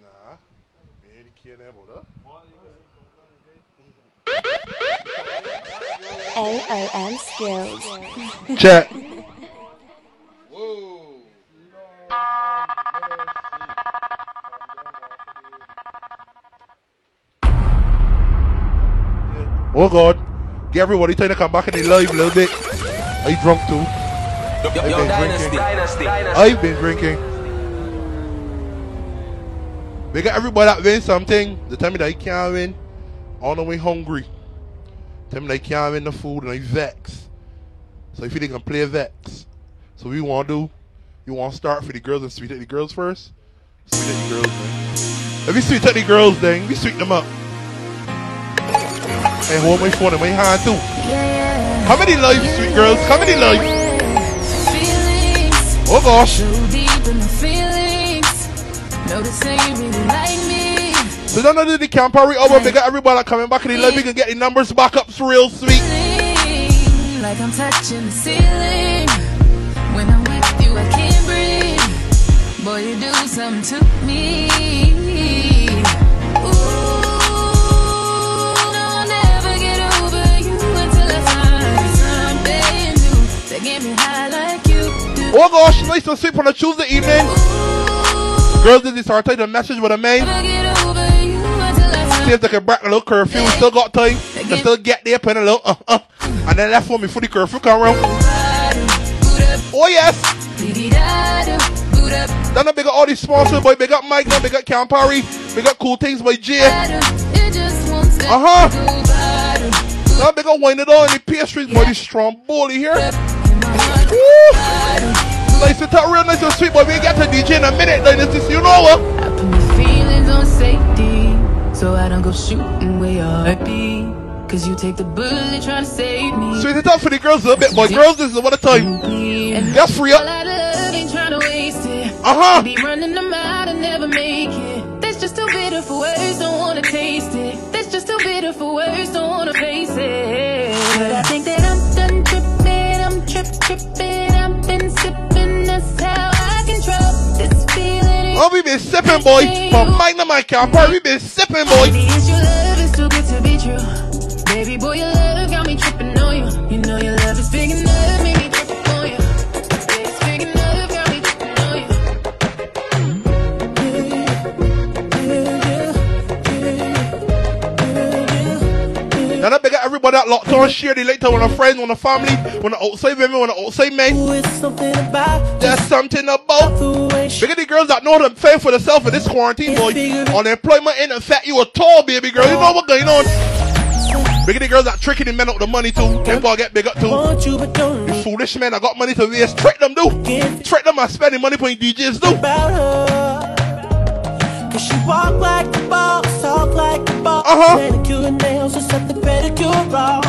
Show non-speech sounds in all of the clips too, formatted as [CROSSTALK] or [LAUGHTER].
Nah. Me ain't care about that. AOM skills. Check. Whoa. Oh God. Get everybody trying to come back in the live a little bit. Are you drunk too? Yo, yo, I've yo, been dynasty, drinking. dynasty, dynasty. I've been drinking. We got everybody that win something. They tell me that he can't win. On the way hungry. Tell me they can't win the food and they vex. So if you think can play vex. So we want to do, you want to start for the girls and sweet at the girls first? Sweet at the girls, man. If we sweet at the girls, then we sweet them up. Hey, hold my phone in my hand too. How many lives, sweet girls? How many lives? Oh gosh. So don't do the camp party over. We got everybody that coming back in the live. We can get the numbers back up real sweet. Like I'm touching the ceiling. When I'm with you, I can't breathe. Boy, you do something to me. Ooh, I'll never get over you until I find something new that get me high like you. Oh gosh, nice to sleep on a Tuesday evening. Girls this start typing a message with a man. Never get over you until I See if they can break a little curfew. We still got time. They still get there, put a little uh uh. And then left for me before the curfew come. Oh yes. Then I big up all these sponsors, boy. Big up Mike, big up Campari, big up Cool Things by Jay. Uh huh. Now big up Wine It On, the pastries, boy. Strong bully here. Woo. Nice and top, real nice and sweet, boy. We get to DJ in a minute, like this, is, you know what? I put my feelings on safety, so I don't go shooting where your heart be. Cause you take the bullet trying to save me. Sweet it up for the girls a little bit, boy. Girls, this is what a time. And That's free up. all I love ain't trying to waste it. Uh-huh. Be running them out and never make it. That's just too bitter for words, don't wanna taste it. That's just too bitter for words, don't wanna face it. But I think Oh, we been sipping, boy. From Mike to Mike Campari, we been sipping, boy. Now big up everybody that locked on, share the later on a friend, on a family, on the outside women, on the outside men. There's something about There's something about the way Big of the girls that know to fend for themselves in this quarantine, boy. Unemployment ain't affect you at all, baby girl. You know what's going on. Big of the girls that tricking the men out the money too. Them boy get big up too. you but don't The foolish men I got money to waste, trick them do. Trick them and spending money playing DJs do. Cause she walk like a boss, talk like a boss. Uh-huh. Manicure nails and set the pedicure off.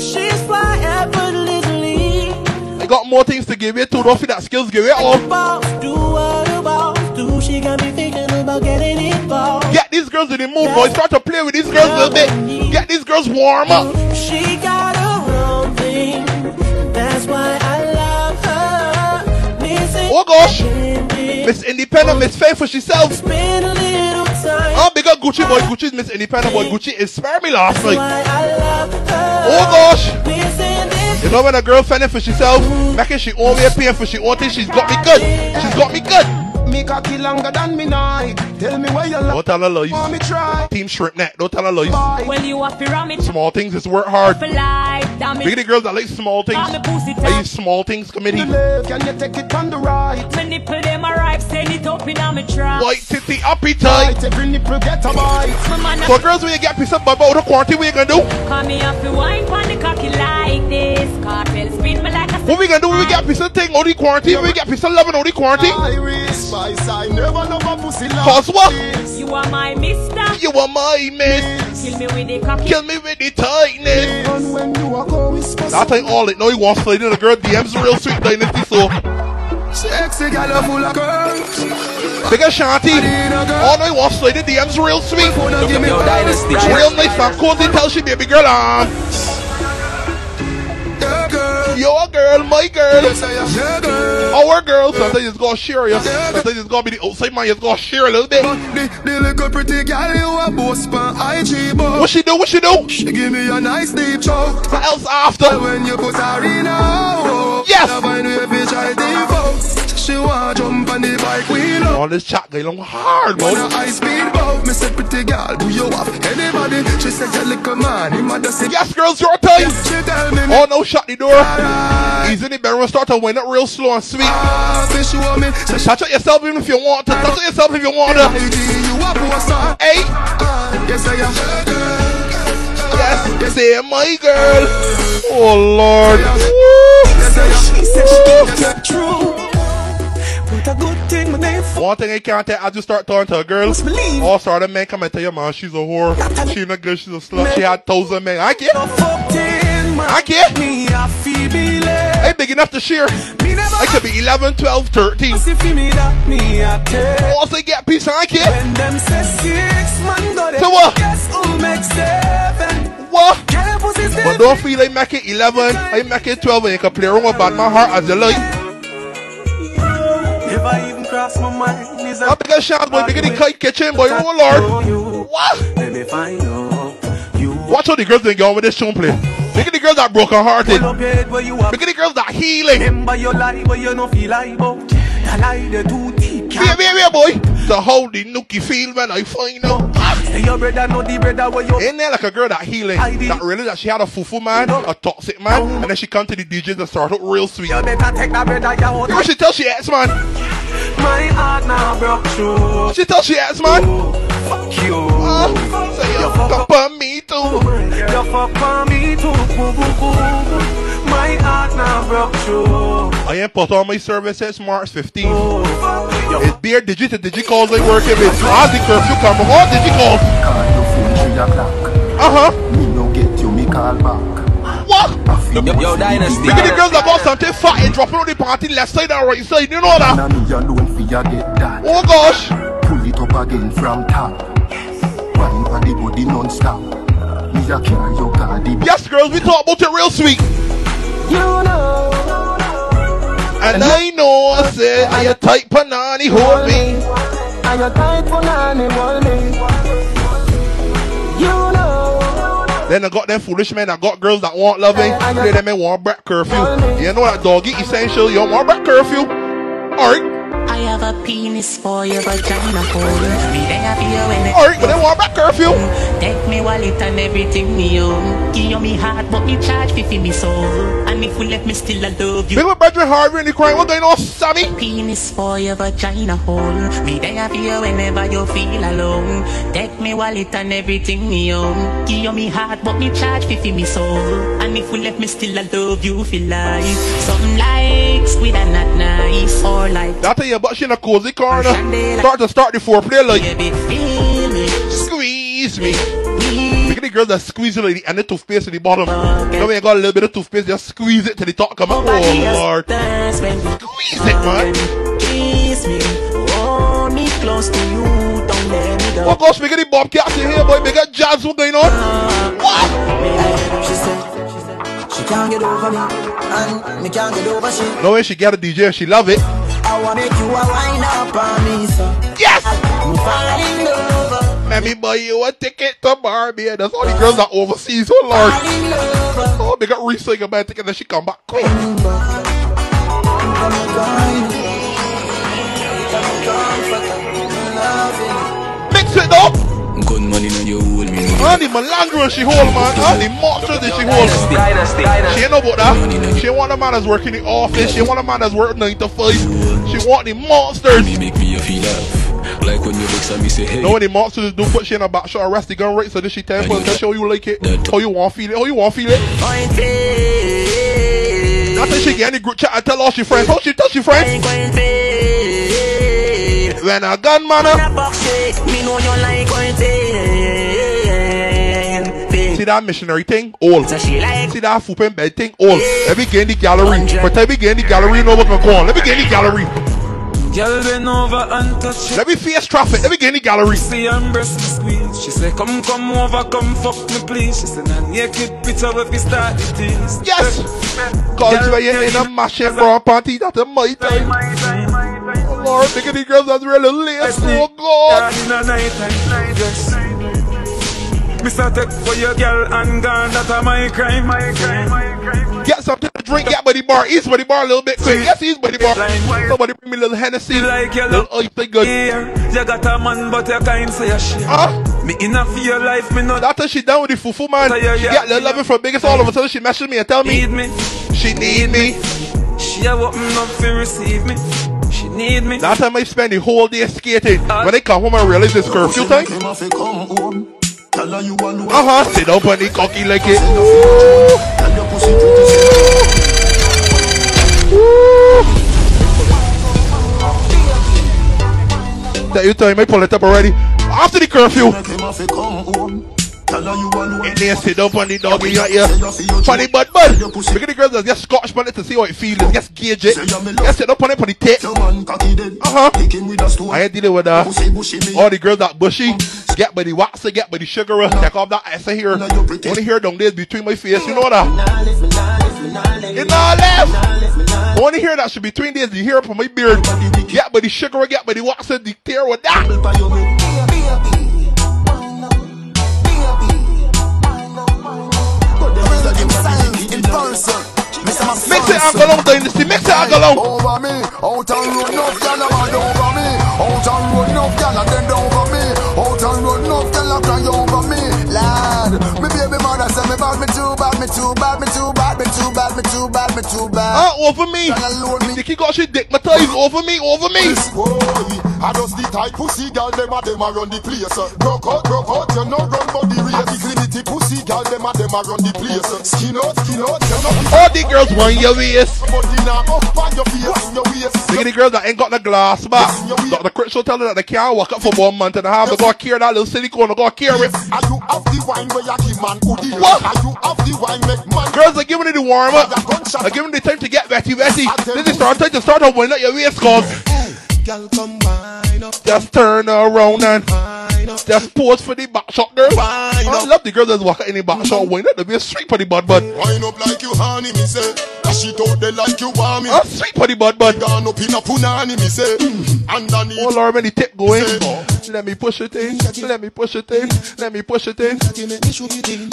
She's fly effortlessly. They got more things to give you too. Don't feel that skills give it all. Boss, do what a boss do. She got me thinking about getting involved. Get these girls in the mood, boy. Start to play with these girls a little bit. Get these girls warm up. She got her own thing. That's why I love her. Missing Oh gosh. Miss Independent, Miss Faithful herself. Spend a little time. Oh, big up Gucci boy. Gucci's Miss Independent boy. Gucci inspired me last night. Why I love her. Oh gosh. You know when a girl fending for herself, making she own way paying for she own thing, she's got me good. She's got me good. Me cocky longer than me night. Tell me where you love. Don't tell her lies. Want me try? Team shrimp net. Don't tell her lies. Well, you have to ram it Small things is work hard. for life. Big the girls that like small things. I'm the pussy I top. use small things committee. Left, can you take it on the right? My nipple them a ripe, send it up in a trap. White titty appetite. Right, every nipple get a bite. My So girls, when you get pissed up about the quarantine, what you gonna do? Call me up to wine pon the cocky like this. Cartel spin me like a What we gonna do we get pissed of thing out the quarantine? We get pissed of loving out the quarantine? Iris, my side, never love a pussy like Cause what? You are my mister. You are my miss. Kill me with the cocky. Kill me with the tightness. And when you are going, whisper I'll tell you all it. No, he wants slide in the girl DMs real sweet dynasty so. Sexy gal full of curves. Big as Shanty. Oh no, he wants slide in DMs real sweet. Wanna give me Yo, dynasty, Real nice and cozy tell she baby girl um. Your girl, my girl. Yes, I am. Yeah, girl. Our girl, sometimes it's gonna share you. Sometimes it's gonna be the oh, outside man, it's gonna share a little bit. But the, the little pretty girl you a boss pan IG but What she do? What she do? She give me a nice deep choke What else after? When you put her in a hole Yes. Love when we fish I default She want jump on the bike wheel up All this chat going on hard, On a man. high speed boat Me say pretty girl do you have anybody She said you little man a just say Yes, girls, your time. She tell me Oh no, shut the door. Alright He's in the bedroom, start to wind up real slow and sweet. Ah, she want me she Touch it yourself even if you want to. Touch it yourself if you want to. You a poster Hey, Ah, Yes I am yes, say my girl. Oh Lord. Yes She said it's true. But a good thing my name One thing I can't tell, I just start talking to a girl. All sort of men come and tell you, man, she's a whore. She not good, she's a slut. She had thousand men. I can't. no. I can't. Me a feel believe. I ain't big enough to share. I could be 11, 12, 13. see for me that me a take. Once they get peace, I can't. When them say six man go there. So what? Guess who makes seven? What? But don't feel like make it 11, I make it 12, and you can play around with my heart as you like. Never even cross my mind. Is a chance, boy, big in the kite kitchen, boy, oh Lord. you. What? Let me find out. You Watch how the girls get on with this tune play. Look at the girls that broken hearted. pull up your head where you are. Look at the girls that healing. Remember your lie, but you don't feel like about. The lie they too deep. Wait, wait, wait, boy. So how the nookie feel when I find out. Say your brother know the brother where you. Ain't there like a girl that healing, that really that she had a fufu man, a toxic man, and then she come to the DJs and start out real sweet. You better take that brother you out. You know what she tell she ex man? My heart now broke through. She tell she ex man? Fuck you. Uh, say you fuck up on me too. You fuck on me too. My heart now broke through. I ain't put on my services March 15th. You It's bare digit to digit calls I working with. As the curfew come, all digit calls. Call your phone three o'clock. Uh huh. Me no get you, me call back. What? I feel Yo, yo, Dynasty. Look at the girls that got something fat and dropping on the party left side and right side. You know that? Now me alone for get that. Oh gosh. Pull it up again from top. Wine for the body non-stop. Me a carry your cardi. Yes, girls, we talk about it real sweet. You know. And I know I say, I a tight panani hold me. And you tight for nanny hold me. You know. Then I got them foolish men, I got girls that want loving. Play them in one break curfew. You know that doggy essential, you want break curfew. Alright, a penis for your vagina hole. Me there for you when it alright, but then one break curfew. Take me wallet and everything me own. Give you me heart, but me charge fifty me soul. And if you let me still I love you. Up Brethren Harvey in the crime, what going on, Sammy? Penis for your vagina hole. Me there for you whenever you feel alone. Take me wallet and everything me own. Give you me heart, but me charge fifty me soul. And if you let me still I love you feel like something like squid and not nice or like That tell you about she a cozy corner. Start to start the foreplay like, baby feel me. squeeze me. Look at the girls that squeeze the end of toothpaste to the bottom. You know when you got a little bit of toothpaste, just squeeze it till the top come out. Oh Lord. Squeeze it, man. Kiss me, hold me close to you, don't let me go. Oh gosh, we got the bobcats in here, boy. We got jazz, what going on? What? She said, she said, she can't get over me, and me can't get over she. No way she get a DJ, she love it. I wanna make you a wind up on me, so Yes! I'm falling over, Let me buy you a ticket to Barbados. All the girls that overseas, oh Lord. falling over. Oh, they got resale about a ticket and then she come back quick. I'm. Mix it up. Gun money now you hold me. And the melandra she hold, man. And the monsters that she hold. Dynasty. She ain't know about that. She want a man that's working in the office. She want a man that's working 9 to 5. She want the monsters. Me make me feel love. Like when you vex and me say hey. Know when the monsters do put she in a back shot, arrest the gun right, so this she tell for tell you like it. How you want feel it? How you want feel it? Point fade. Not she get any group chat and tell all she friends. How she tell she friends? Point fade. When a gun man uh, up. That box shake, know you like point fade. See that missionary thing? All. So she like See that fooping bed thing? All. Let me get in the gallery. But let me get in the gallery, you know what can go on. Let me get in the gallery. Girl bend over and it. Let me face traffic. Let me get in the gallery. See and breast me squeeze. She say, come, come over, come fuck me please. She say, nah, naked picture if we start it is. Yes. Cause when you're in a machine bra party, that's a my time. At the girls that's really late. Oh God. In a night yes. Mr. Tech for your girl and gone, that's a my crime, my crime, my crime. Get something to drink, get buddy bar, east buddy bar a little bit quick. Yes, east buddy bar. Somebody bring me a little Hennessy, like your little ice thing good. You got a man, but you can't say a shit. Huh? Me enough for your life, me not. After she done with the fufu man, she yeah, get the loving from biggest all of a sudden she messaged me and tell me Need me, she need me. she a open up to receive me. Need me. That time I spend the whole day skating. When they come home I realize it's curfew time. Tell. Uh huh. Sit up on the cocky like it. Tell. That you time I pull it up already. After the curfew. Make him have to come. Tell you alone. And then sit up on the doggy yeah, yeah. Funny but but Look at the girls that just scotch on it to see how it feels. Just gauge it. Just sit up on it for the tape. Your man cocky dead. Uh-huh. Kick him with a stone. I ain't dealing with uh, me. all the girls that bushy. Get by the waxer, get by the sugar, take off that ass here. Only hair down there between my face, you know that? It's not left. Only hair that should be between there is the hair from my beard. Get by the sugar, get by the waxer, the tear with that. Mix it and go long dynasty, mix it and go long. Over me, out and road enough gyal a mad over me. Out and road enough gyal a bend over me. Out and road enough gyal a cry over me. Lad, me baby mother say me bad, me too bad, me too bad, me too bad, me too bad, me too bad, me. Ah, over me. Dicky got she dick, my ties over me, over me. Boy, I just the tight pussy girl, them a them a run the place. Broke out, broke out, you no run for the race. Dignity pussy girl, them a them a run the place. Skin out, skin out, you no. All the girls want your waist. Now up on your face, in your waist. Look at the girls that ain't got the glass back. Dr. Chris will tell her that they can't walk up for one month and a half. They gotta that little silicone, they gotta carry it. Are you have the wine where you give man goodie? What? Are you have the wine make man? Girls are giving it the warm up. Are giving it the time to get wetty wetty. Then they start time to start to wind up your waist cause Girl, come up. Just turn around and just pose for the back shot girl. I love the girls that walk in the back shot wind up to be a straight for the bud bud. Up like you honey, me say. Dash it out there like you want me. A straight for the bud bud. Gone up in a punani, me say. Mm. Underneath. Oh Lord, when the tip going. Let me push it in. Let me push it in. Let me push it in.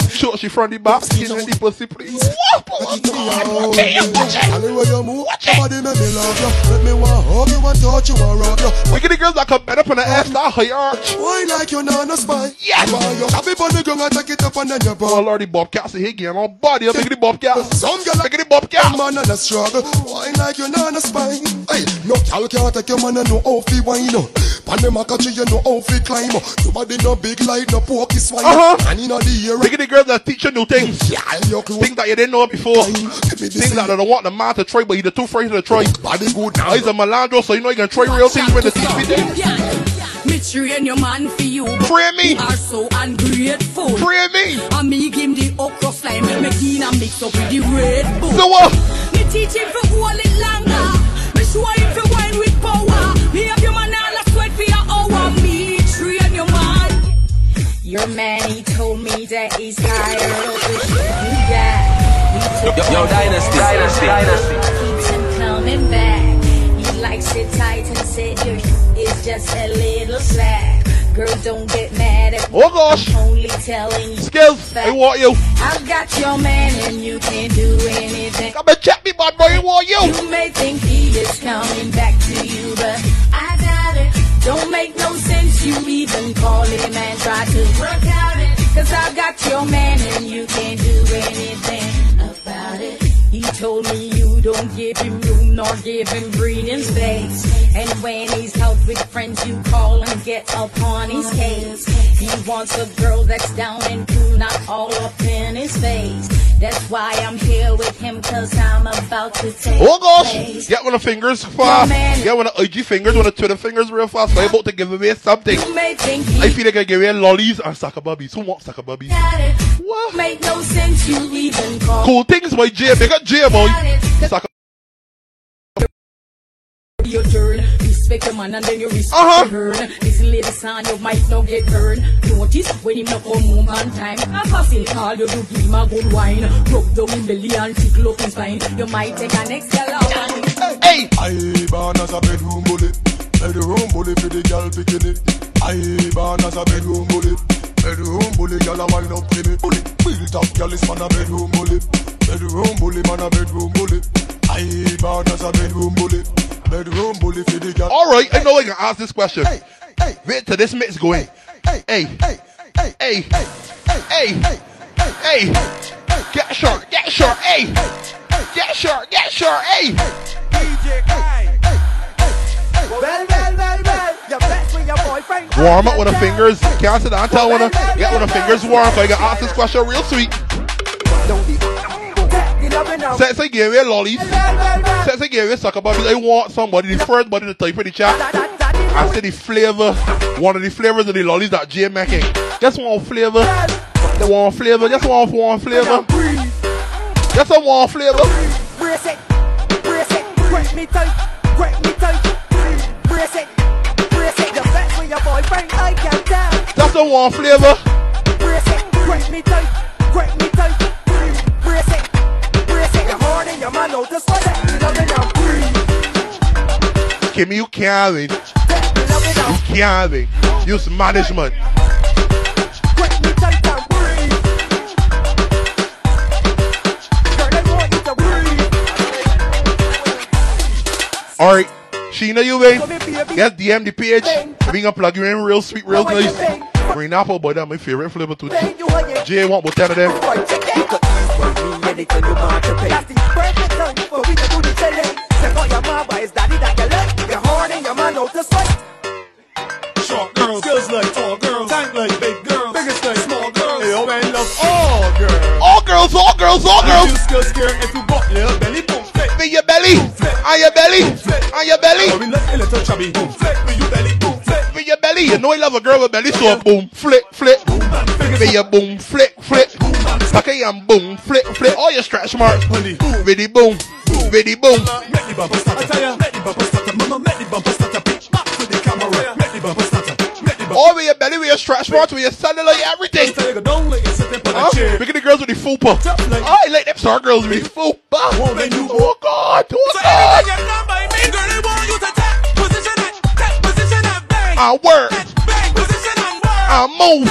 Show she from the back. Skin and the pussy please. Make me. Make me. Look at the girls that come better from the ass that high arch. Why oh, like you nana spine? Yes. Why you happy on the ground and take it up and then you Oh bump. Lord, the bobcats are hitting on body. At the bobcats. Some girl at the bobcats. man and a struggle. Why like you nana spine? Hey, no girl can't take your man and no how fi wine up. Pan them a catch you, you know how fi climb up. Your body no big like no pokey swine. Uh-huh. And inna the ear. Look at the girls that teach you new things. Yeah, your clothes. Things that you didn't know before. Give me this Things that they don't want the man to try, but you're too afraid to try. Body good now. He's a Melandro, so you know you can try real things when the teach me things. Me train your man for you. Pray me. You are so ungrateful. Pray me. And me give him the okra slime. Make him a mix up with the Red Bull. So what? Me teach him to hold it longer. Me show him to wine with power. Me have your man Your man, he told me that he's tired of the shit he got. He Yo, yo, Dynasty. Dynasty. Dynasty. keeps him coming back. He likes it tight and said your shit is just a little slack. Girl, don't get mad at me. Oh gosh. I'm only telling you. Skills, I want you. I've got your man and you can't do anything. Come and check me, bad boy. I want you. You may think he is coming back to you, but I doubt it. Don't make no sense you even call him and try to work out it. Cause I got your man and you can't do anything about it. He told me you don't give him room nor him breathing space. And when he's out with friends, you call and get upon his case. He wants a girl that's down and cool, not all up in his face. That's why I'm here with him, cause I'm about to take Oh gosh. place. Get one of the fingers fast. Get one of the IG fingers, one of the Twitter fingers real fast. I'm about to give away something. You may think I feel like I give away lollies and sucker bubbies. Who wants sucker bubbies? What? Make no sense you even call Cool things, my J. Big up J, boy. Sucker your turn. Respect respect your man and then you respect Uh-huh. your burn. Listen, lady, son, you might not get burned. Notice when him not come home on time. A passing call, you do give him a good wine. Rub down him belly and tickle up his spine. You might take an next girl out and Hey! I born as a bedroom bully. Bedroom bully for the girl bikini. I born as a bedroom bully. Bedroom bully, girl a wind up to me. Bully, real top girl is man a bedroom bully. Bedroom bully, man a bedroom bully. I born as a bedroom bully. Bedroom bully for the girl. Alright, I know I can ask this question. Hey, hey, Wait till this mix go in. Hey, hey, hey, hey, hey, hey, hey, hey, hey, get short, get short, hey, get short, get short, hey. Well, well, well, well. You're best with your boyfriend. Warm up with the fingers. Can't sit down, tell one of get with the fingers warm. So I can ask this question real sweet. Since I gave you lollies, since I gave you sucker bubbles, I want somebody, the first body to type in the chat. I say the flavor, one of the flavors of the lollies that Jay making. Just one flavor. The one flavor, just one one flavor. Just a one flavor. Brace it, brace it, grip me tight, grip me tight. Brace it, brace it. With your boyfriend. I can tell. Just a one flavor. Brace it, grip me tight, grip me tight. Brace it, brace and your man out. You can't. You can't. Use management. Breathe. Alright. Sheena, you win. Get DM the page. We gonna plug you in real sweet, real nice. Green apple, boy, that's my favorite flavor too. Jay want 10 of them. Anything you want to pay. That's the perfect time for we to do the challenge. Check out your mama, it's daddy that you love. You're hard and your man out to sweat. Short girls, skills like tall girls, tank like big girls, biggest like small girls. They all oh, man love all girls. All girls, all girls, all girls. You skills scared if you got little belly boom. Be your belly, on your belly, on your belly. Or we let a little chubby boom flick. Be you belly boom flick. Be your belly. You know I love a girl with belly, so boom, flick, flick. Be your boom, flick, flick. Okay, I'm boom, flick, flick. All your stretch marks. Viddy boom, viddy boom. Make the bumper ya, make the bumper starter. Mama, make the bumper starter. Pitch back to the camera. Make the bumper the bumper All with your belly, with your stretch marks, with your cellulite, everything. Huh? Look at the girls with the fupa. I like them star girls with the fupa. Oh God, oh God. I work. I move,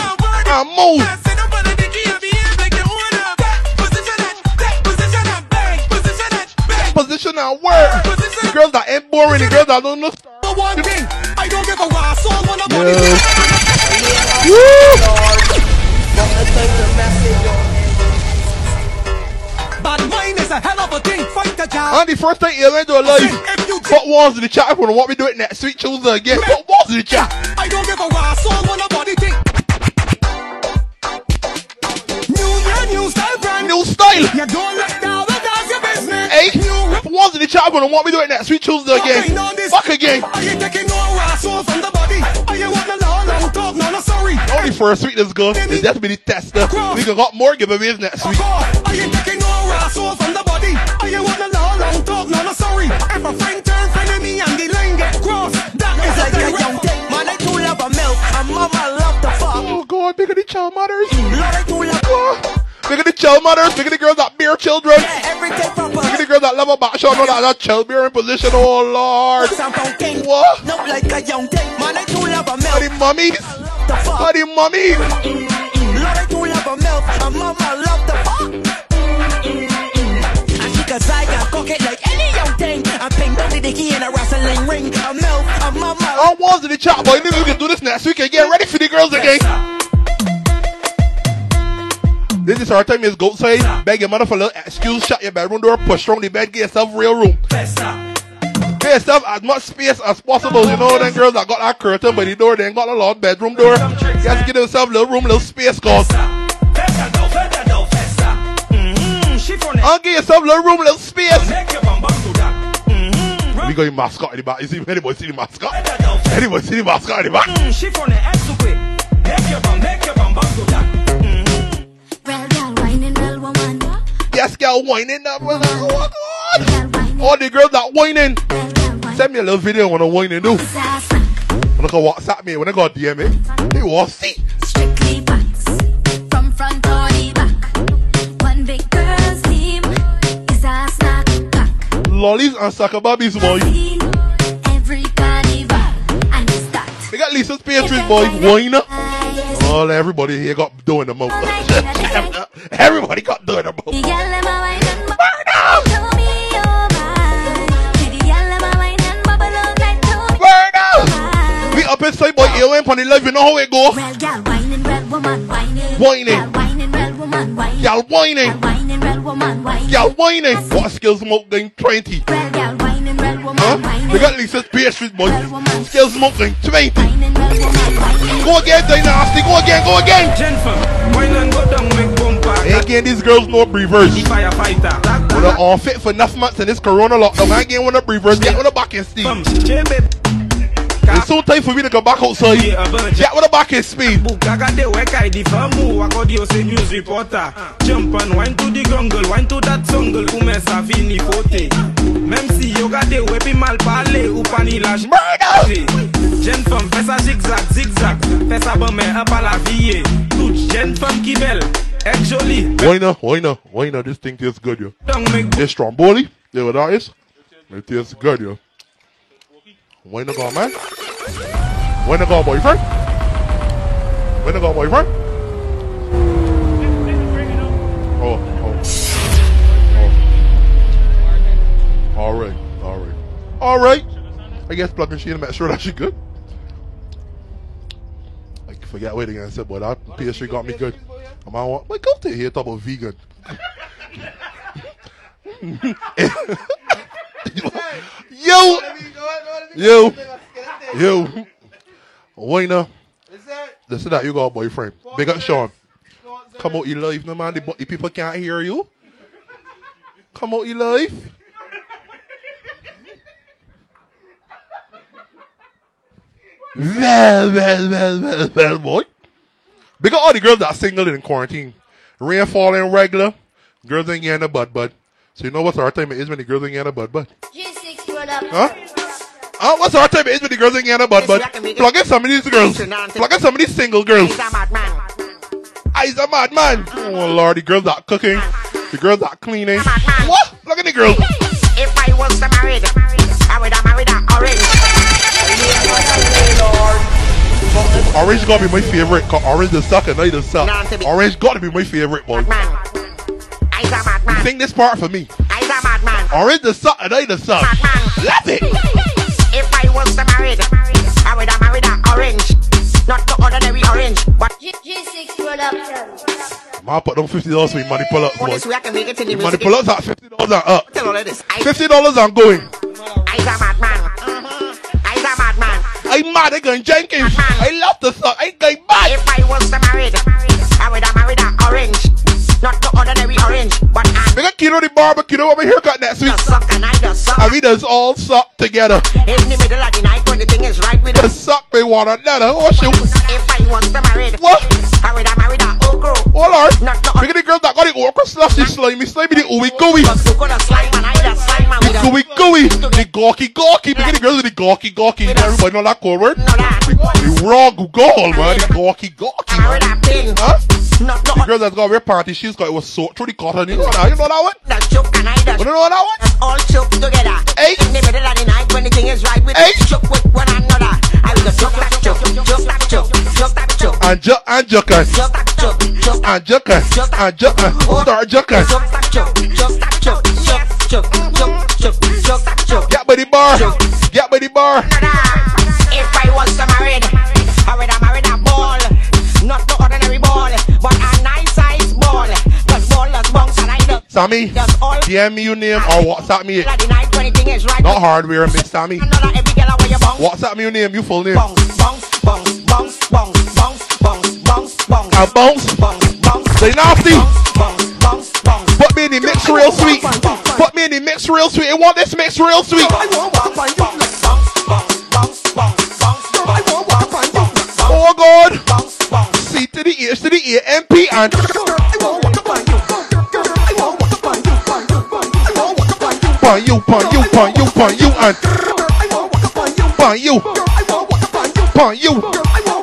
I move. Sit up on the dicky and behave like you own a take position and take position bang. Position bang. Position work. The girls that ain't boring, the girls that don't know. For one thing, I don't give a ass on when I'm on Yo. Bad mind is a hell of a thing. Fight the job. And the first time you went to a live, put walls in the chat. If you want me to do it next week, choose again. Put walls in the chat. I don't give a ass on when I'm body thing. New style, brand New style. You don't let down the dance your business. Hey, put walls in the chat. If you want me to do it next week, choose again. Fuck again. Are you taking no ass on from the body? Are you want the law long talk? No, no, sorry. Only first week this good. It's just be the tester. We can got more giveaways next week. Are you taking no ass on from the body? Are you want the law long talk? No, no, sorry. If a friend turn friend me and the line get crossed, that is a direct. Man, I do love a milk, and mama love the fuck. Oh God, look at the child mothers. I at the child mothers. At the girls that bear children. everything proper. Look at the girls that love a back shot. No, that, that child bearing position. Oh Lord. What? Not like a young thing. Man, I do love a milk. The mummies? The mummies? Lord, I do love a milk, and mama love the fuck. Mm, mm, mm. And she can side and cock it like any young thing. And ping down the dicky in a wrestling ring. A milk, a mama. I was in the chat, boy. We can do this next week and get ready for the girls again. This is our time is go outside, beg your mother for a little excuse, shut your bedroom door, push around the bed, get yourself real room. Get yourself as much space as possible. You know, them girls that got that curtain by the door, they ain't got a long bedroom door. Just get yourself a little room, little space, cause. I'll get yourself a little room, little space. We got your mascot in the back. You see, anybody see the mascot? Anybody see the mascot in the back? Yes, girl, whining that was oh God. All the girls that whining. send me a little video when I'm whining do. When I go WhatsApp me, when I go DM me, you will see. Strictly butts from front or the back. One big girl's team is a. Lollies and sucker bobbies, boy. Every carnival and it's that. They got Lisa's Patriots, boy. Whiner. All everybody here got doing the most. [LAUGHS] everybody got doing the most. Burn out! up and say, boy, you ain't on the live, you know how it go. Well, girl, whining, well, woman, whining. Whining. Whining, Y'all whining. Y'all whining. What skills smoking 20? Huh? They got Lisa's pastry, boy. Skills smoking 20. Go again, dynasty. Go again, go again. Ain't getting these girls no reverse. We're not all fit for enough months in this corona lockdown. I ain't getting one up reverse. Get on the back and steam. It's so time for me to go back outside. Get with the back and speed. Gaga de work I di famu Wakodio say news reporter Jump and wine to the jungle Wine to that jungle Ume savini fote Même si yoga de wepi mal parler Ou pani lâche Murder Jeune femme fais ça zigzag zigzag Fais ça bon mais un pas la vie Toute jeune femme qui belle jolie Why not? Why not? Why not? This thing tastes good, yo. It's Stromboli. Yeah, what that is? It tastes good, yo. Not go, man? Not go, boyfriend? Not go, boyfriend? Oh, oh. oh. All right, all right, all right. I guess plug she and make sure that she good. I forget what again I said, but that pastry got me good. I'm on what? My girl to here talk about vegan. [LAUGHS] [LAUGHS] [LAUGHS] yo, yo, yo, Wayna. This is that you got a boyfriend. Big up Sean. Come out you live, no man. The, people can't hear you. Come out you live. Well, well, well, well, well, boy. Big up all the girls that are single in quarantine. Rain falling regular. Girls ain't getting a bud bud. So you know what's our time it is when the girls ain't getting a bud bud? Huh? Uh, what's our time is when the girls ain't getting a bud bud? Plug in some of these girls. Plug in some of these single girls. I's a madman. Oh lord, the girls that cooking. The girls that cleaning. What? Look at the girls. If I was married, I would have married an orange. Orange gotta be my favorite. Cause orange the suck and I the suck. Orange gotta be my favorite boy. Sing this part for me. I's a madman. Orange the suck and I the suck. Love it. If I was married, I would have married an orange. Not the ordinary orange, but G6 production. Man, put them fifty dollars for me money pull ups, boy. This way I can make it in the Money pull ups at fifty dollars and up. Tell all of this. I- Fifty dollars and going. I's a madman. Mm-hmm. I's a madman. I'm mad. I going Jenkins. I love the suck. I'm going mad. If I was married, I would have married an orange. Not the ordinary orange, but I'm We got Kino the barbecue over my haircut next week. suck and I just suck. And we just all suck together. In the middle of the night when the thing is right with us. suck me one another. Oh shoot. If I was married, What? I would have married an ogre. Oh lord. Not at the girls that got the okra slushy slimy slimy the ooey gooey. Cause you could have slime and I just slime and The gooey gooey. The gawky gawky. Look at the girls with the gawky gawky. Everybody know that code word? The raw Google man. The gawky gawky. Married a pin. Huh? The girl that's got a party shoes got it was soaked through the cotton. You know that? You know that one? that choke and I just You know that one? That's all choke together. Hey. In the middle of the night when the thing is right with Hey. Choke with one another. I will just choke that choke, choke that choke, choke that choke. And ju and juckin. Choke that choke, choke And juckin. And juckin. Start juckin. choke that choke, choke that choke, choke, choke, choke, choke, choke choke. Get by the bar. Get by the bar. If Sammy, DM me your name or WhatsApp me. middle of the night when the thing. Not hardware, Miss Sammy. Another every girl where you bounce. WhatsApp me your name, you full name. Bounce, bounce, bounce, bounce, bounce, bounce, bounce, bounce, bounce. Bounce. Bounce, bounce, Say nasty. bounce, bounce, bounce. Put me in the mix real sweet. Put me in the mix real sweet. I want this mix real sweet. I won't walk on you like bounce, bounce, bounce, bounce, bounce. I won't walk on you like bounce, Oh God. bounce, bounce. C to the H to the A M P and pon you, pon you and I won't Pon you. Pon you.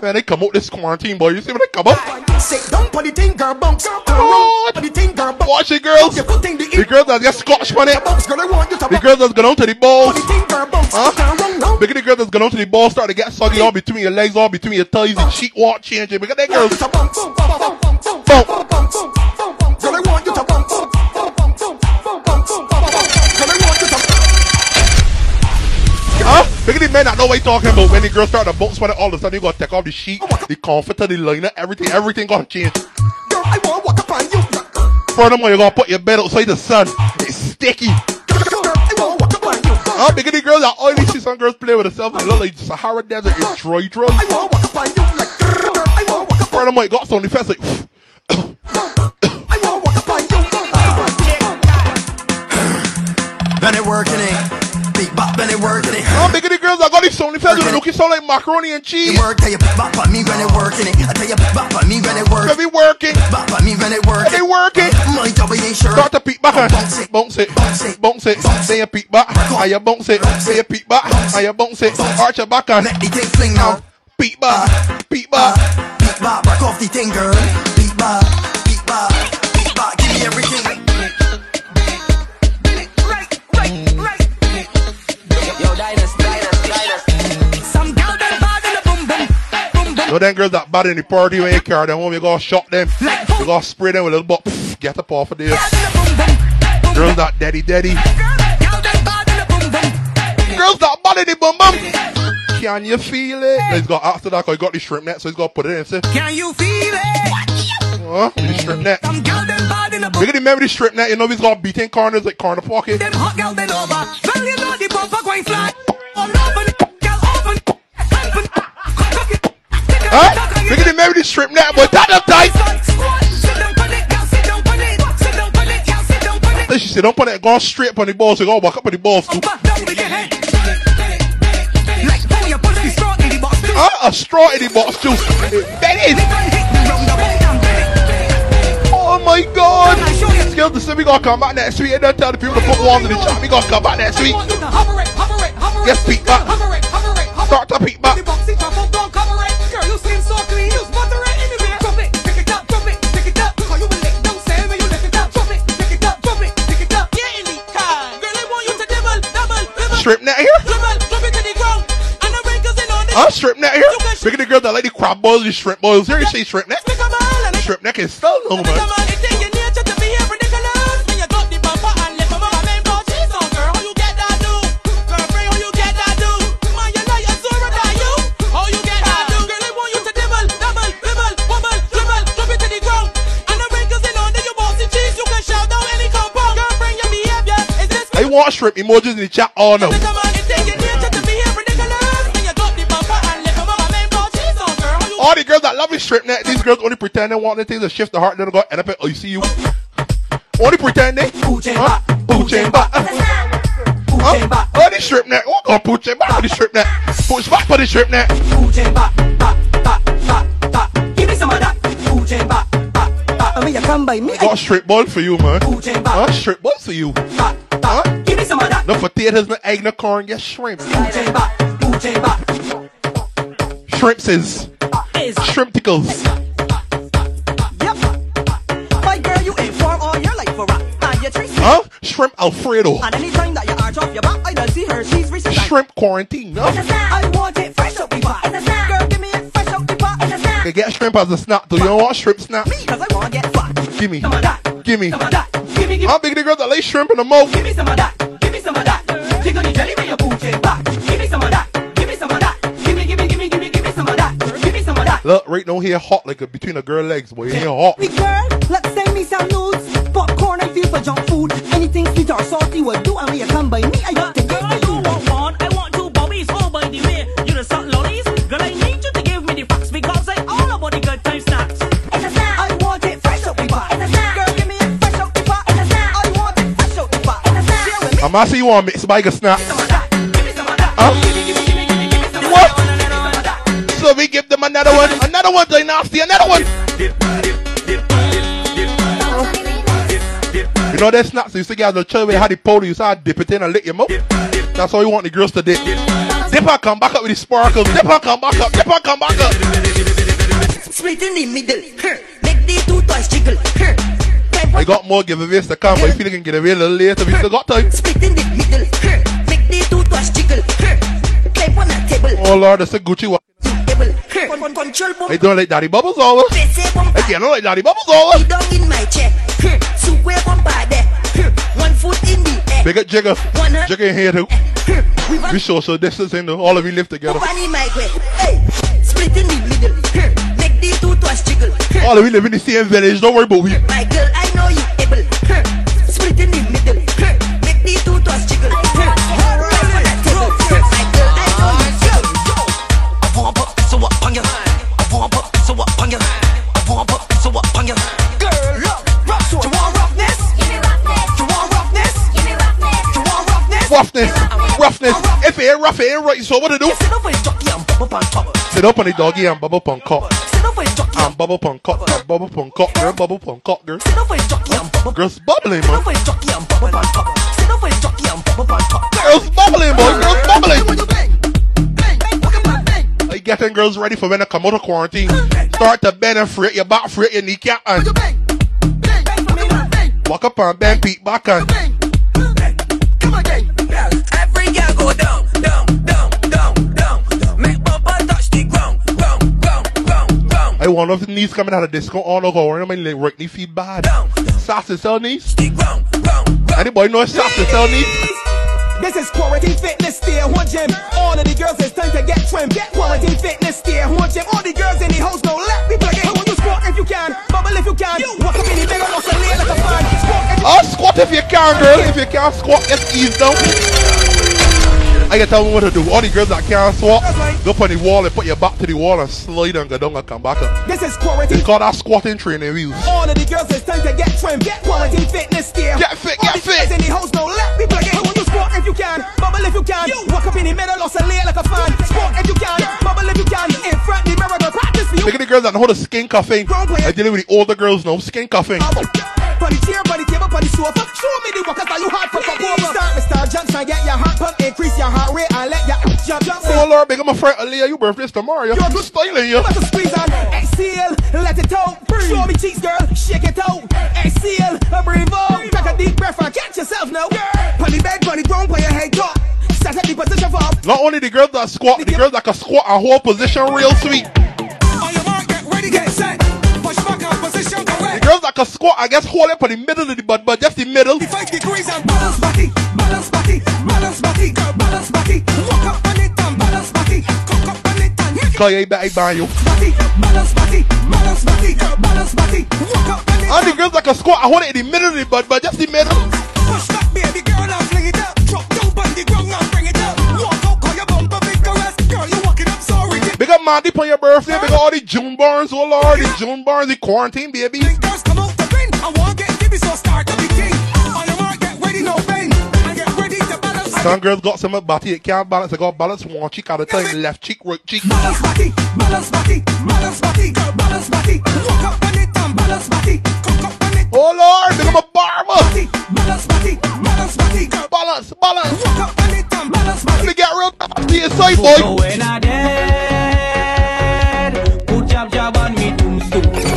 Man, they come out this quarantine, boy. You see when they come up? Sit down for the thing, girl, bounce. Turn What? around for the thing, girl, bounce. Watch it, girls. You put in the The girls that get scotch on it. bounce, girl, I want you to The girls that's gone on to the balls. the thing, girl, bounce. Huh? Turn around now. Look at the girls that's gone on to the balls, start to get soggy all between your legs, all between your thighs, and uh. sheet walk changing. At that girls. To at the men that know what you talking about. When the girls start to bounce when it, all of a sudden you gotta take off the sheet, oh, the comforter, the liner, everything, everything gonna change. Girl, I wanna walk up on you. Furthermore, you're gonna put your bed outside the sun. It's sticky. Girl, I want walk up on you. Huh? Look at the girls that oily see some girls play with themselves. It look like Sahara Desert. It's dry, dry. I wanna walk up on you. Like, girl, I want walk up on Furthermore, you got some defense like. [SNIFFS] I want walk up on you. When it working it, big bop when it working it. Huh? Look at the girls that got these some defense with looking sound like macaroni and cheese. You work, tell you bop on me when it working it. I tell you bop on me when it work. Be working. Bop on me when it work. They working. My job ain't sure. Start to peek back and Bounce it. bounce it, bounce it, then you peek back, and you bounce it, then you peek back, and you bounce it, arch your back and Let the thing fling now. peek back, uh, peek back. Uh, beat bop, rock off the thing, girl. Beat bop, So them girls that bad in the party when you carry them home, you gotta shot them, you gotta spray them with a little pff, get up off of there. Girls that daddy daddy, Girl them bad in the boom boom. girls that bad in the bum bum. Can you feel it? He's got after that, 'cause he got the shrimp net, so he's got to put it in. Say, Can you feel it? huh? The shrimp net. Some girl them bad in the boom. Look at the remember the strip net, you know he's got beating corners like corner pocket. Them hot girl bend over. Well, you know the bumper going flat. All over Huh? Look at the the strip net, but that up tight. Sit down on it, girl. On it. Sit down it, girl. Sit down on it. Then she said, don't put that gun straight up on the balls, you gotta walk up on the balls too. Back down with your head. Like how you put the straw in the box too. Huh? A straw in the box too. That is. Hit me round the way down. Oh my god! Skills to say we gonna come back next week and then tell the people to put walls in the chat. We gonna come back next week. It, it, it. Yes, peek back. It, it, Start to peek back. Strip net here? Dribble, drop it to the ground. And the wrinkles in on it. Huh? Strip net here? Look at the girl that like the crab boils, the shrimp boils. Here you see strip net. Strip neck is so long, man. Oh, my main ball cheese on, girl. How you All the girls that love the strip net, these girls only pretend they want the things to shift the heart, then they go end up at ICU. Only pretending. Huh? Oh, pooch and back. Huh? Oh, the strip net. What go pooch and back for the strip net? Pooch back for the strip net. Give me some of that. Pooch and back, back, back. I mean, you come by me. Got strip ball for you, man. Pooch and back. Huh? Strip ball for you. Huh? Give me some of that. No potatoes, no egg, no corn, get shrimp. Pooch and back, pooch and back. Shrimps is. Shrimp tickles. Yep. My girl, you ain't inform all your life for rap. And you treat me. Huh? Shrimp Alfredo. And anytime that you arch off your back, I don't see her. She's recent. Shrimp quarantine, no? I want it fresh out the pot. Girl, give me it fresh out the pot. They get shrimp as a snack. Do you don't want shrimp snack? Cause I want to get fat. Give me. Some of that. Give me. Some of that. Give me. How big the girl that lay shrimp in the mouth? Give me some of that. Give me some of that. Tickle the jelly when you pooch it back. Give me some of that. Give me some of that. Give me, give me, give me, give me, give me some of that. Give me some of that. Look, right now here hot like a, between a girl legs, boy. Here hot. Me girl, let's send me some nudes. Popcorn, I feel for junk food. Anything sweet or salty will do. And you come by me, I got Share with me. I'm asking you want mix bag of snack. Huh? What? So we give them another one. Another one, they nasty. Another one. You know that snacks you out of the church where you had the pole, you used to dip it in and lick your mouth. That's all you want the girls to dip. Dip and come back up with the sparkles. Dip and come back up. Dip and come back up. Split in the middle. Make the two toys jiggle. I got more giveaways to come, but if you can get away a little later, we still got time. Split in the middle. Make the two toys jiggle. huh. Climb on a table. Oh Lord, that's a Gucci one. Table. huh. Control boom. I don't like Daddy Bubbles over. Pese bomba. Again, I don't like Daddy Bubbles over. Down in my chair. Sukwe bomba there. One foot in the air. Big Jigger. Jigger in here too. We social distancing though. All of you live together. one in my way. Hey. Split in the middle. Huh. Two toys jiggle. huh. All of you live in the same village. Don't worry about we. My girl, I know you able. huh. Split in the middle. huh. Make the two toys jiggle. on on on on roughness? Give me roughness. You want roughness? Give me roughness. You want roughness? Roughness. Roughness. If it ain't rough, it ain't right. So what to do? Sit up for the jockey and bubble on top. Sit up on the doggy and bubble punk cock. Sit up for the jockey And bubble punk cock. And bubble punk cock. Girl, bubble punk cock, girl. Sit for the jockey and bubble. Girls bubbling, Sit man. up for the jockey and bubble on top. Sit up for the jockey and bubble on top. Girls bubbling, boy. Girls bubbling. I getting girls ready for when they come out of quarantine. Start to bend and freight your back, freight your kneecap, and walk up and bend, peek back, and ground, ground. I wonder if the knees coming out of disco on or go around my leg, right knee feel bad. Sass and sell knees. Anybody know Sass and sell knees? This is quarantine fitness, stay one gym. All of the girls, it's time to get trim. Get quarantine fitness, stay one gym. All the girls in the house know let me plug it. When you squat if you can, bubble if you can. Walk up in the big house and lay like a fan. Squat if you I'll squat if you can, girl. If you can't squat, just ease down. I can tell them what to do. All the girls that can't squat, go up on the wall and put your back to the wall and slide and go down and come back up. This is quarantine. It's called that squatting training wheels. All of the girls, it's time to get trim. Get quarantine fitness, stay. Get fit, All get the fit. girls in the house know let me plug it. When you squat if you can, bubble if you can. You Walk up in the middle and lay like a fan. Squat if you can, bubble if you can. In front the mirror, go practice for you. Look at the girls that know how to skin cuffing. I dealing with the older girls now, skin cuffing. Body chair, body table, body sofa. Show me the workers that you hard for fuck over. Start, Mr. Johnson, get your heart pump, increase your heart rate, and let your jump, jump. Oh Lord, big up my friend Aaliyah, you birthday's tomorrow. You're good styling you. Let us squeeze on, exhale, let it out. Show me cheeks, girl, shake it out. Exhale, breathe out. Take a deep breath and catch yourself now. Pon the bed, pon the ground, pon your head top. Set up the position for up. Not only the girls that squat, the girls that can squat a whole position real sweet. Girls that can squat, I guess hold it for the middle of the butt, but just the middle. Five degrees and balance body, balance body, balance body, girl, balance body. Walk up on it and balance body. Cock up on it and hit Cause you better buy you. body, balance body, balance body, girl, balance body. Walk up on it. And the girls that can squat, I hold it in the middle of the butt, but just the middle. Push back, baby girl, ridiculous. Big up your birthday. Big up all the June Barnes, oh Lord, the June Barnes, the quarantine baby. Girls come out the ring. I want get gibby, so start to be king. On your mark, get ready, no pain. And get ready to balance. Some girls got some body, it can't balance. They got balance one cheek at a time, left cheek, right cheek. Balance body, balance body, balance body, girl, balance body. Walk up on it and balance body. Cock up on it. Oh Lord, big up a barber. Balance body, balance body, girl. Balance, balance. Walk up on it and balance body. Let me get real nasty inside, boy. When I dead, me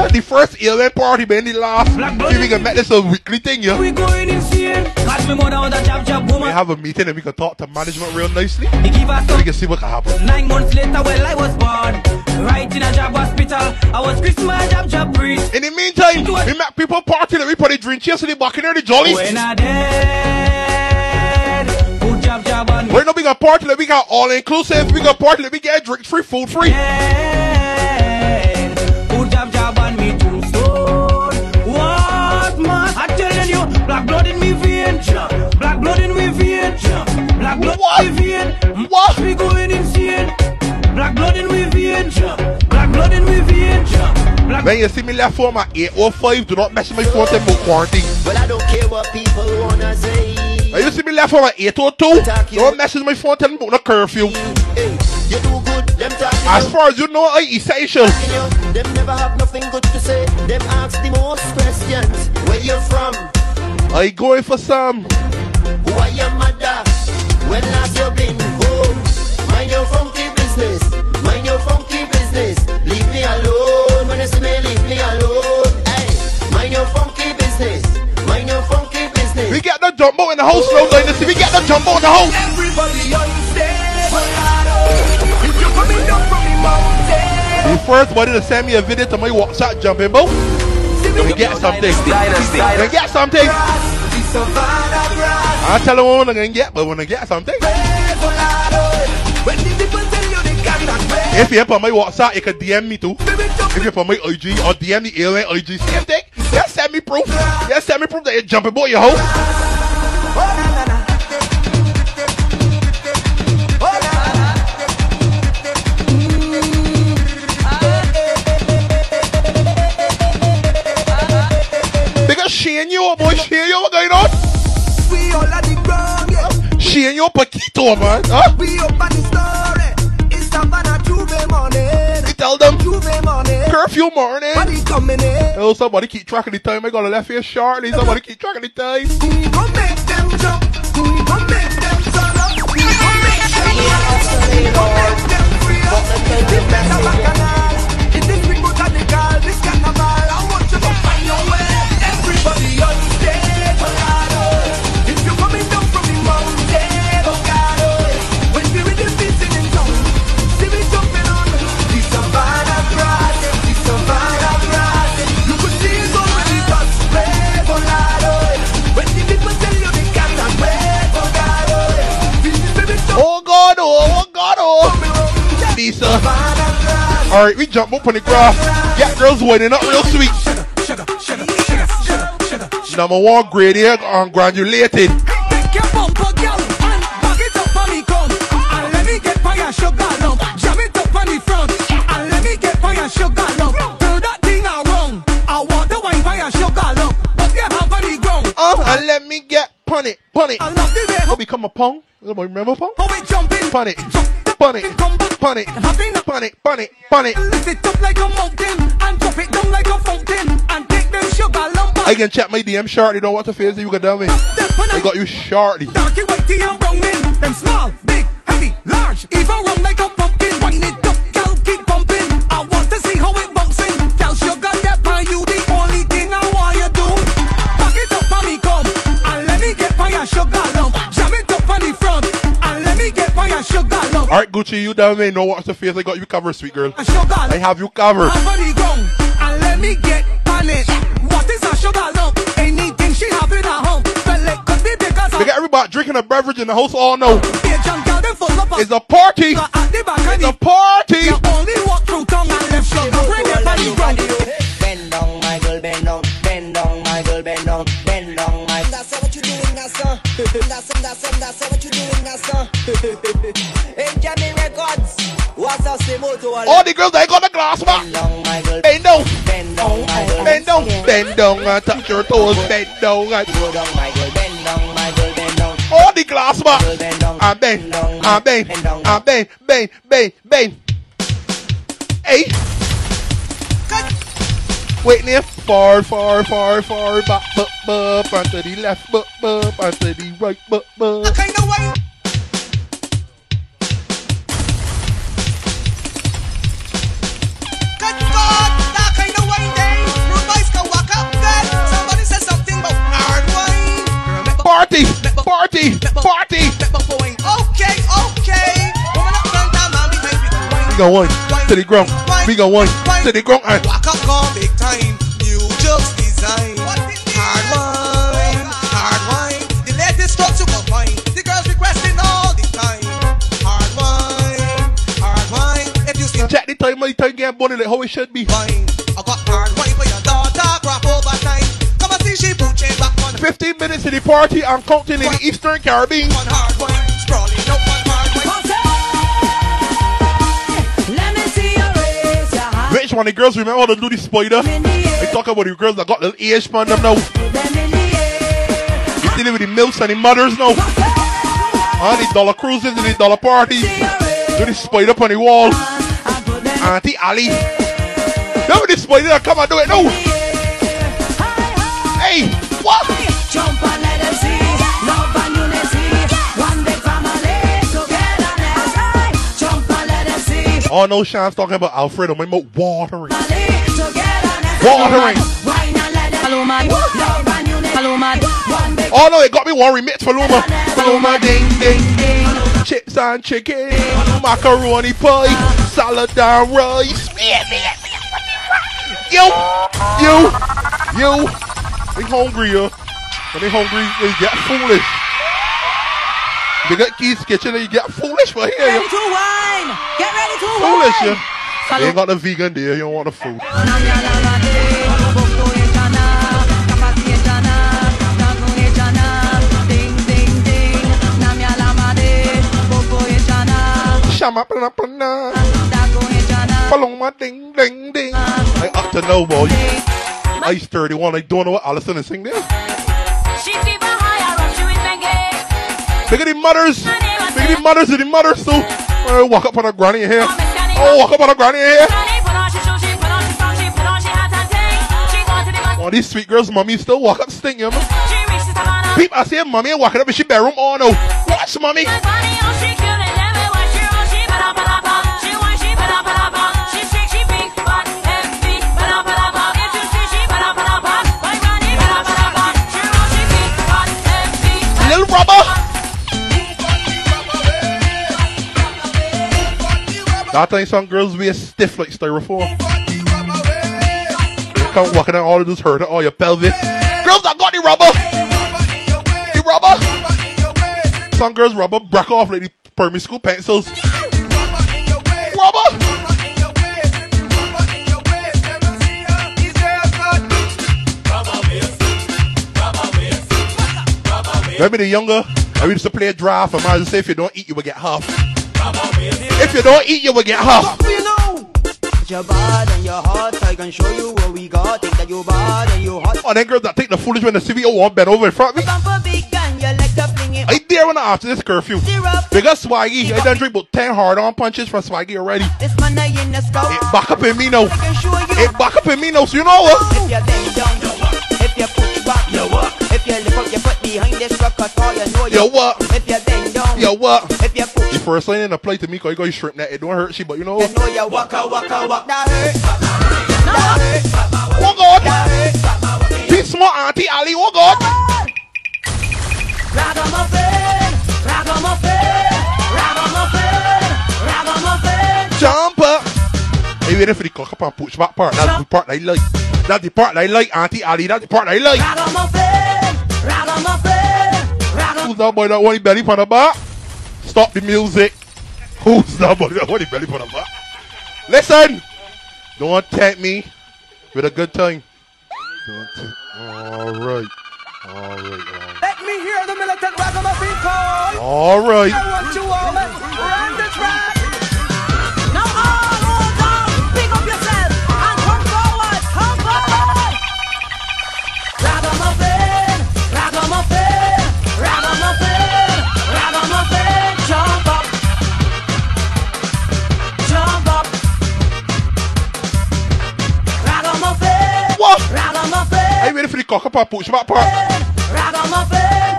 Uh, the first ailment party, man, the last. See we can make this a weekly thing, yeah. we going insane. Cause me mother was a jab jab We have a meeting and we can talk to management real nicely. He give us So we can see what can happen. Nine months later, well, I was born. Right in a job hospital. I was Christmas jab jab priest. In the meantime, we make people party and we put the drink cheers to the back in there, the jolly. When I dead, put jab jab on. We're not big a party we got all inclusive. We got party we get drinks free, food free. Dead, put jab jab on me tombstone. What man? I'm telling you, black blood in me vein. Black blood in me vein. Black blood in me vein. What? We going insane. Black blood in me vein. Black blood in me vein. Black When you see me left phone at 805, do not mess with my phone till quarantine. Well, I don't care what people wanna say. Left at 802. Don't message my phone telling me about the curfew. As far as you know, I essential. Them never have nothing good to say. Them ask the most questions. Where you from? I going for some. Who are your mother? When last you been We got the jumbo in the house now, Dynasty. We got the jumbo in the house. Everybody unstable. If you're coming down from the mountain. The first body to send me a video to my WhatsApp jumping. Let me get something. Let me get something. I tell them what I'm gonna get, but when I get something. If you're on my WhatsApp, you can DM me too. If you're on my IG or DM the alien IG, same thing. Just send me proof. Just send me proof that you're jumping boat your. Because Shane you, boy, Shane you, what going on? We all at the ground, yeah. Shane you, Paquito, man. Huh? We up on the story. Tell them. J'ouvert morning. Curfew morning. Body coming in. Oh, somebody keep track of the time. I got a left here shortly. Somebody keep track of the time. We gon' make them jump. We gon' make them turn up. We gon' make them dance. We gon' make them free up. This is a bacchanal. It is we go carnival. This carnival. I want you to find your way. Lisa. Alright, we jump up on the graph. Get girls winding up real sweet. Number one, grade here, ungranulated. Your bumper, girl, and back it up on me, come. And let me get fire, sugar lump. Jam it up on the front, and let me get fire, sugar lump. Turn that thing around. I want the wine fire, sugar lump. But you have on the ground. Uh, and let me get pun it, pun it. I love way How become a pong? Remember pong? how we jumping. Pun it, pun it, pun it, pun it, pun it, pun it. Lift it up like a mountain, and drop it down like a fountain, and take them sugar lump. I can check my DM shortly. Don't want to face it. You can tell me. I got you shortly. Darky, whitey, and browning. Them small, big, heavy, large. Even round like a pumpkin. Wind it up, Gucci, you down there. know what's the face. I got you covered, sweet girl. Sugar I have you covered. Up on the ground. And let me get on it. What is a sugar lump? Anything she have in her home. Well, it could be because We got everybody drinking a beverage in the house all know. It's It's a party. It's a party. You only walk through tongue and left shoulder. Bring it on the ground. Bend down, my girl, bend down. Bend down, my girl, bend down. Bend down, my That's what you doing, that's uh. That's that's that's what you doing, that's [LAUGHS] All the girls, they got the glass back. Bend down. Bend down. Bend down. Bend down. and Touch your toes. Bend down. and- Go down, my girl. Bend down, my girl, bend down. All the glass back. And bend. And bend. And bend. Bend. Bend. Bend. Hey. Wait near. Far, far, far, far back. Bup, bup. And to the left. Bup, bup. And to the right. Bup, bup. Kind of way. Party. Party. Party. Okay, okay. Woman up front, and man behind me. We got one to the ground. We got one to the ground. And Walk up, call big time. New jokes design. Hard wine, hard wine. The latest drugs you can find. The girls requesting all the time. Hard wine, hard wine. If you see check the time. My time get money like how it should be. wine, I got hard wine 15 minutes to the party. I'm counting in the Eastern Caribbean. One hard wine, sprawling out one hard wine. Let me see you raise your hand. Which one? The girls remember how to do the spider? I talk about the girls that got little age span them now. Them in the air. If dealing with the milfs and the mothers now. Ah, the dollar cruises and the dollar parties. Do the spider up on the wall. Auntie Ali. Remember the spider that come and do it now? See Oh no, Sean's talking about Alfredo. My mouth watering. togetherness. Watering. Wine and let them Hello, man. Love and unity. Hello, man. One big Oh no, it got me one remix for Luma. Luma ding ding ding. Chips and chicken. Macaroni pie. Salad and rice. Yo, yo, yo. They hungry, yo. When they hungry, they get foolish. They got Keith's kitchen and you get foolish for here, yo. Ready to wine. Get ready to Foolish, wine. They ain't got the vegan there. You don't want the food. Shama plana plana. Paloma ding ding ding. I up to no boy. Ice 31. I don't know what Allison is singing there. Look at the mothers. Look at the mothers and the mothers too. Oh, walk up on a granny here. Oh, walk up on a granny here. Oh, these sweet girls, mommy still walk up stink, you know. People, I see mommy walking up in she bedroom. Oh no. Watch mommy. Little rubber. I think some girls be stiff like styrofoam. Come walking out all of this hurt all your pelvis. Girls that got the rubber. The rubber. Some girls rubber break off like the primary school pencils. Rubber. Remember the younger? I used to play a draft I used to say if you don't eat, you will get half. If you don't eat, you will get half. Your bad and your heart, I can show you what we got. Think that you bad and you hot. Oh, them girls that take the foolish when the CVO won't bend over in front of me. Bumper big gun, you like to fling it. I dare when I after this curfew. Because Swaggy, I done drink about 10 hard on punches from Swaggy already. This man I in the scout. It back up in me now. I can show you. It back up in me now, so you know what? If you bend down, if you push back, you what? If you lift up your foot behind this record, all you know Yo, what? If you bend down, Yo, what? If you push, The first line in the play to me, cause you got you shrimp that. It don't hurt she, but you know you what? know you waka waka waka. That hurt. that hurt. Oh God! Peace more Auntie Ali, oh God! Ragamuffin, ragamuffin, ragamuffin, ragamuffin. Jump up! Hey, waiting for the cock up and push back part. That's the part I like. That's the part I like, Auntie Ali. That's the part I like. Ragamuffin, ragamuffin, ragamuffin. Who's that boy that want the belly on the back? Stop the music. [LAUGHS] Who's that want the belly on the? Listen! Don't tempt me with a good time. Don't tempt. Alright. Alright, alright. Let me hear the militant ragamuffin call. Alright. I want you all man. Run the track. Cock up and push back part?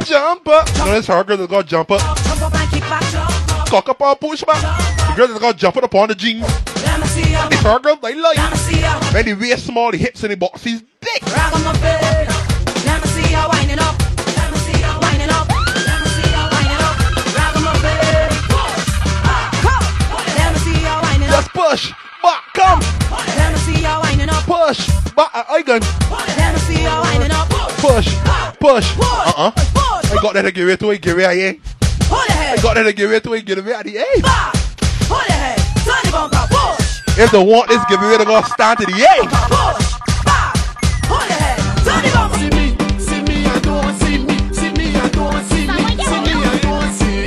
Jump up. You know, it's hard girl that got jump up. Jump up and kick back, jump up. Cock up and push back. The girl that got jump up upon the jeans. Let me see ya, It's hard girl they like. let me see ya. Man, the waist small, the hips and the boxes thick. Ragamuffin, let me see ya winding up. Let me see ya winding up. Let me see ya winding up. Ragamuffin. Let me see ya winding up. Just push. Back, come. Let me winding up. Push. Back, uh, I gun. Let me see ya winding up. Push. Push. Uh-uh. I got that to give it to it, give it a yeah. I got that to give it to it, give it a the A. back. Hold your head, turn the bumper, push, If they want this, give it to go stand to the A. push, back. Hold your head, turn the bumper. See me, see me, I don't see me. See me, I don't see me. See me, I don't see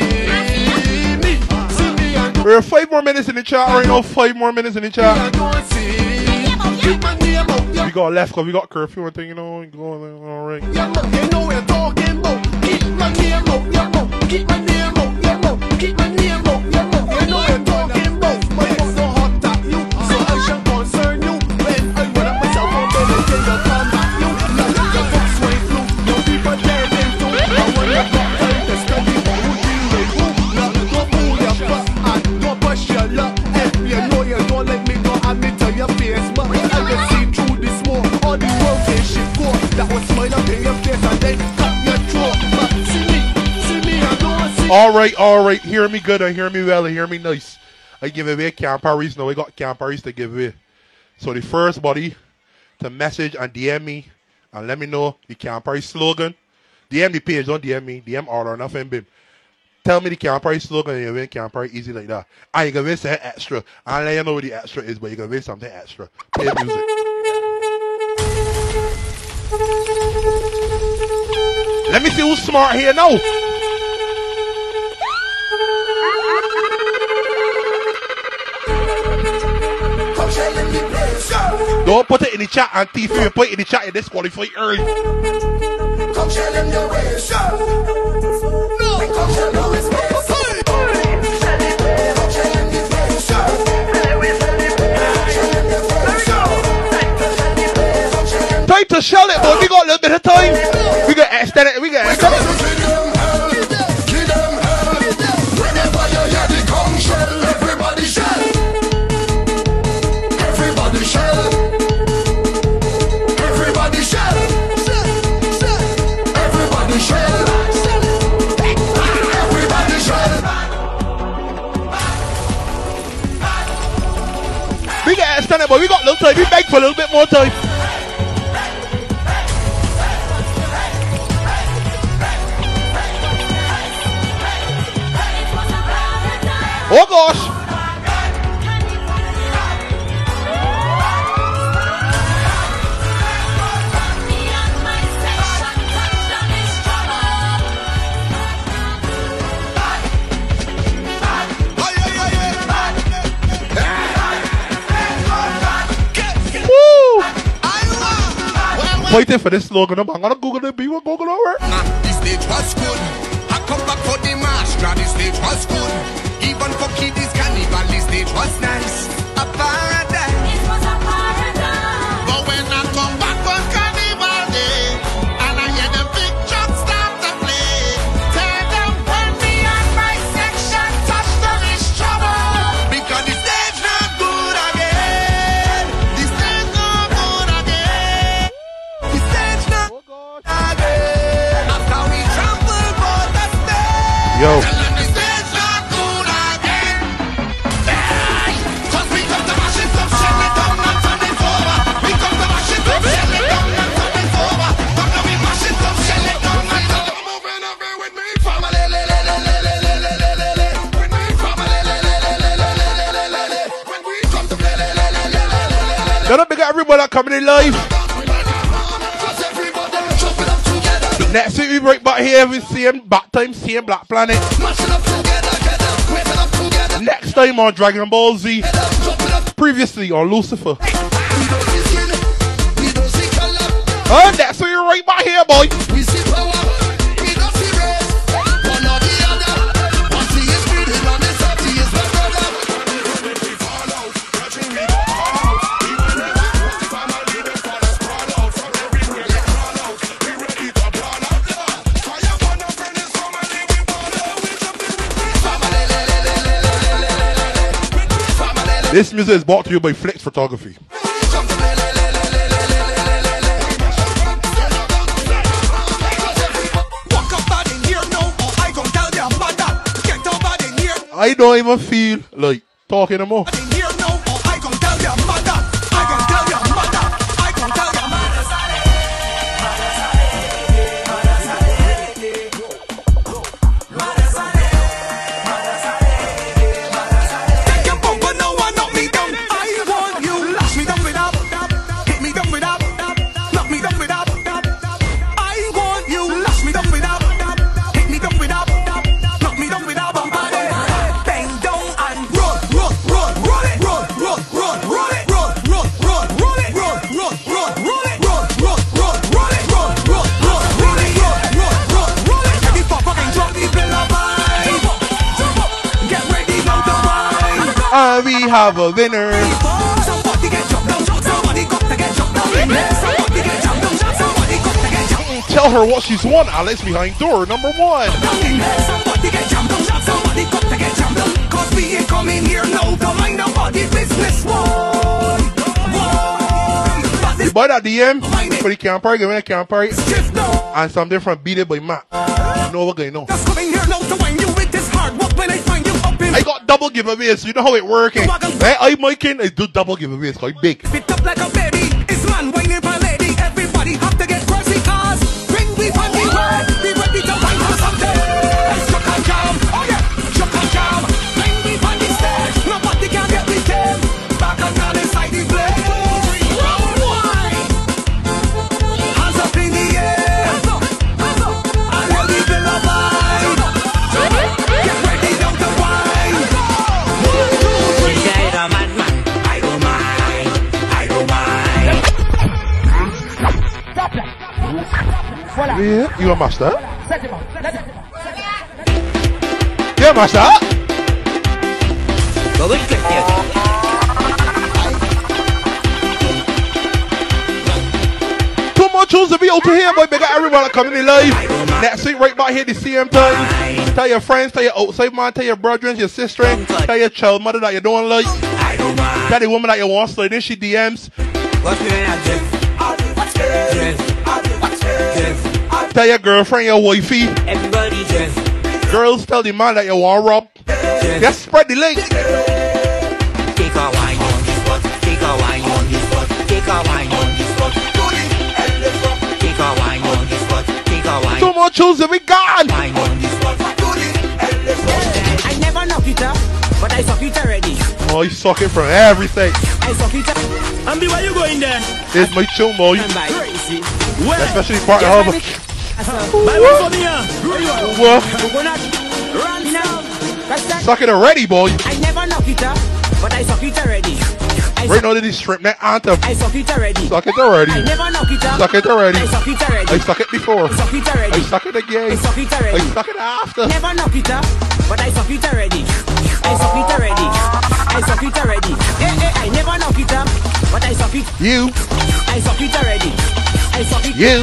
me. See me, I don't We're five more minutes in the chat right now. Five more minutes in the chat. We got left because we got curfew and thing, you know. Going all right. You know we're talking about. Keep my name your. Keep my name out All right, all right. Hear me good. I hear me well. I hear me nice. I give away Camp Paris. Now I got Camp to give away. So the first body to message and DM me and let me know the Camp slogan. DM the page, don't DM me. DM all or nothing, bim. Tell me the Camp slogan and you win Camp easy like that. And you can win something extra. I'll let you know what the extra is, but you can win something extra. Play music. Let me see who's smart here now. Don't put it in the chat and thief you put it in the chat and disqualify early. Come tell them your ways. No. Come tell them his ways. Time to shell it, but we got a little bit of time. We got extend it. We got extend it. But we got a little time. We beg for a little bit more time. Oh gosh. Waiting for this slogan. I'm gonna Google it. Be what Google over. The stage was good. I come back for the. Now the stage was good. Even for carnival, the stage was nice. A. everybody that coming in live. Next week we break back here with same back time, same Black Planet. Next time on Dragon Ball Z. Previously on Lucifer. Oh, next we're right back here, boy. This music is brought to you by Flex Photography. I don't even feel like talking anymore. Get jumped down. Tell her what she's won, Alex, behind door number one. Somebody get jumped down, somebody got to get jumped down. Cause we ain't coming here now to mind nobody business. One, You buy that DM for the camp party, give me a camp party. And some different beat it by Matt. You know what going on. Just coming here now you with this hard work when I find you up in I got double giveaways, you know how it works. Hey, I Miking, I do double giveaways, quite big. Fit up like a baby. Yeah, you a master? Yeah, master. Two more tunes to be out here, boy. Big up everyone coming in live. Next week, right back here, the CM time. Tell your friends, tell your outside man, tell your brethren, your sister, tell your child mother that you don't like. Tell the woman that you want in, then she DMs. Your girlfriend, your wifey. Everybody just Girls, tell the man that you want rob. Just spread the link. take a wine on this spot. Take a wine on this spot. Take a wine on this spot. Take a wine on this spot. Take a wine. Too much tunes to be gone. Wine on this spot. I never knock it up, but I suck it already. Oh, you suck it from everything. I suck it up. Ambi, where you going then? It's my tune, boy. Crazy. Especially part of that. Suck it already, boy. I never knock it up, but I suck it already. Right now, this strip net anthem. I suck it already. Suck it already. I never knock it up. Suck it already. I suck it already. I suck it before. I suck it already. I suck it again. I suck it already. I suck it after. Never knock it up, but I suck it already. I suck it already. I suck it already. Eh, eh, I never knock it up, but I suck it. You. I suck it already. I suck it. You.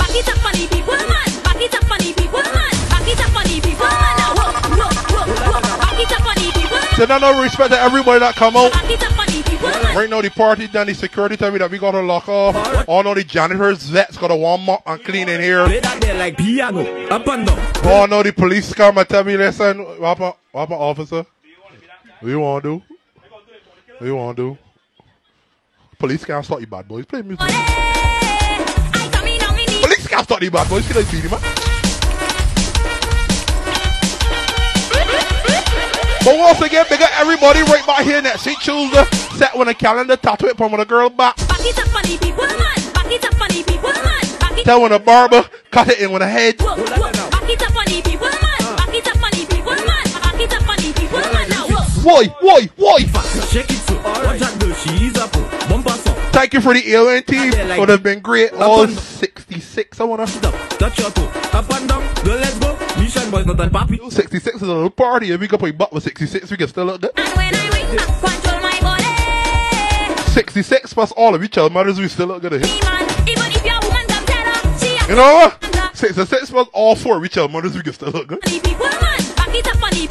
Back it up, funny people, man. Back it up, funny people, man. Back it up, funny people, man. Now, whoa, whoa, whoa, whoa. Back it up, funny people, man. So now, no respect to everybody that come out. Back it up, funny people, man. Right now, the party done, the security tell me that we gotta lock off. All know the janitors, vets gotta warm up and clean in here. Play that there like piano. Up and down. All know the police come and tell me, listen, what my officer? What you wanna do? What you wanna do? Police can't stop you bad boys. Play music. Police can't stop you bad boys. Feel like beating man. But once again, big up everybody right back here next week Tuesday. Set on the calendar, tattoo it from the girl back. Back it up, funny people, man. Back it up, funny people, man. Back it Tell when a barber, cut it in with a head. Whoa, whoa. Back it up, funny people, man. Why, why, why? Shake it so. Watch that girl, she's up. Bumper song. Thank you for the alien team. Would have been great. All 66, I wanna. Touch your toe. Up and down. Girl, let's go. Mission boys, not on papi. 66 is a little party. If we can play butt with 66, we can still look good. Control my body. 66 plus all of each other mothers, we still look good at here. Even if your woman come tell her, she a You know what? 66 plus all four of each other mothers, we can still look good. funny people, man. Back it up, funny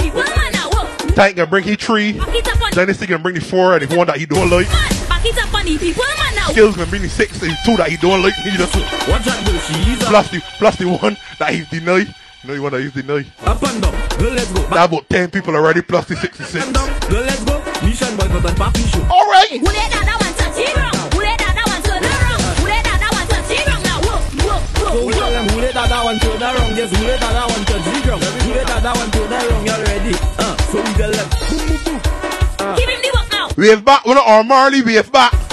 people, man. Now, whoa. Tank can bring he three. Back it up, funny. Dennis can bring the four, and if one that he don't like. Back it up, funny people. Now, Skills can bring the six, and two that he don't like. You know. Watch that girl, she's up. Plus the, plus the one that he deny. No, you wanna use that he's deny. Up and down. Girl, let's go. That about 10 people already, plus the 66. Girl, let's go. Mission boys, not on papi show. All So whoa, we tell whoa. them who let that, that one to the wrong. Yes, who let that, that one to the wrong. Who let that, that one to the wrong. Y'all ready? Uh, so we tell them. Boom, boom, boom. Give him the work now. Wave back, when our Marley wave back.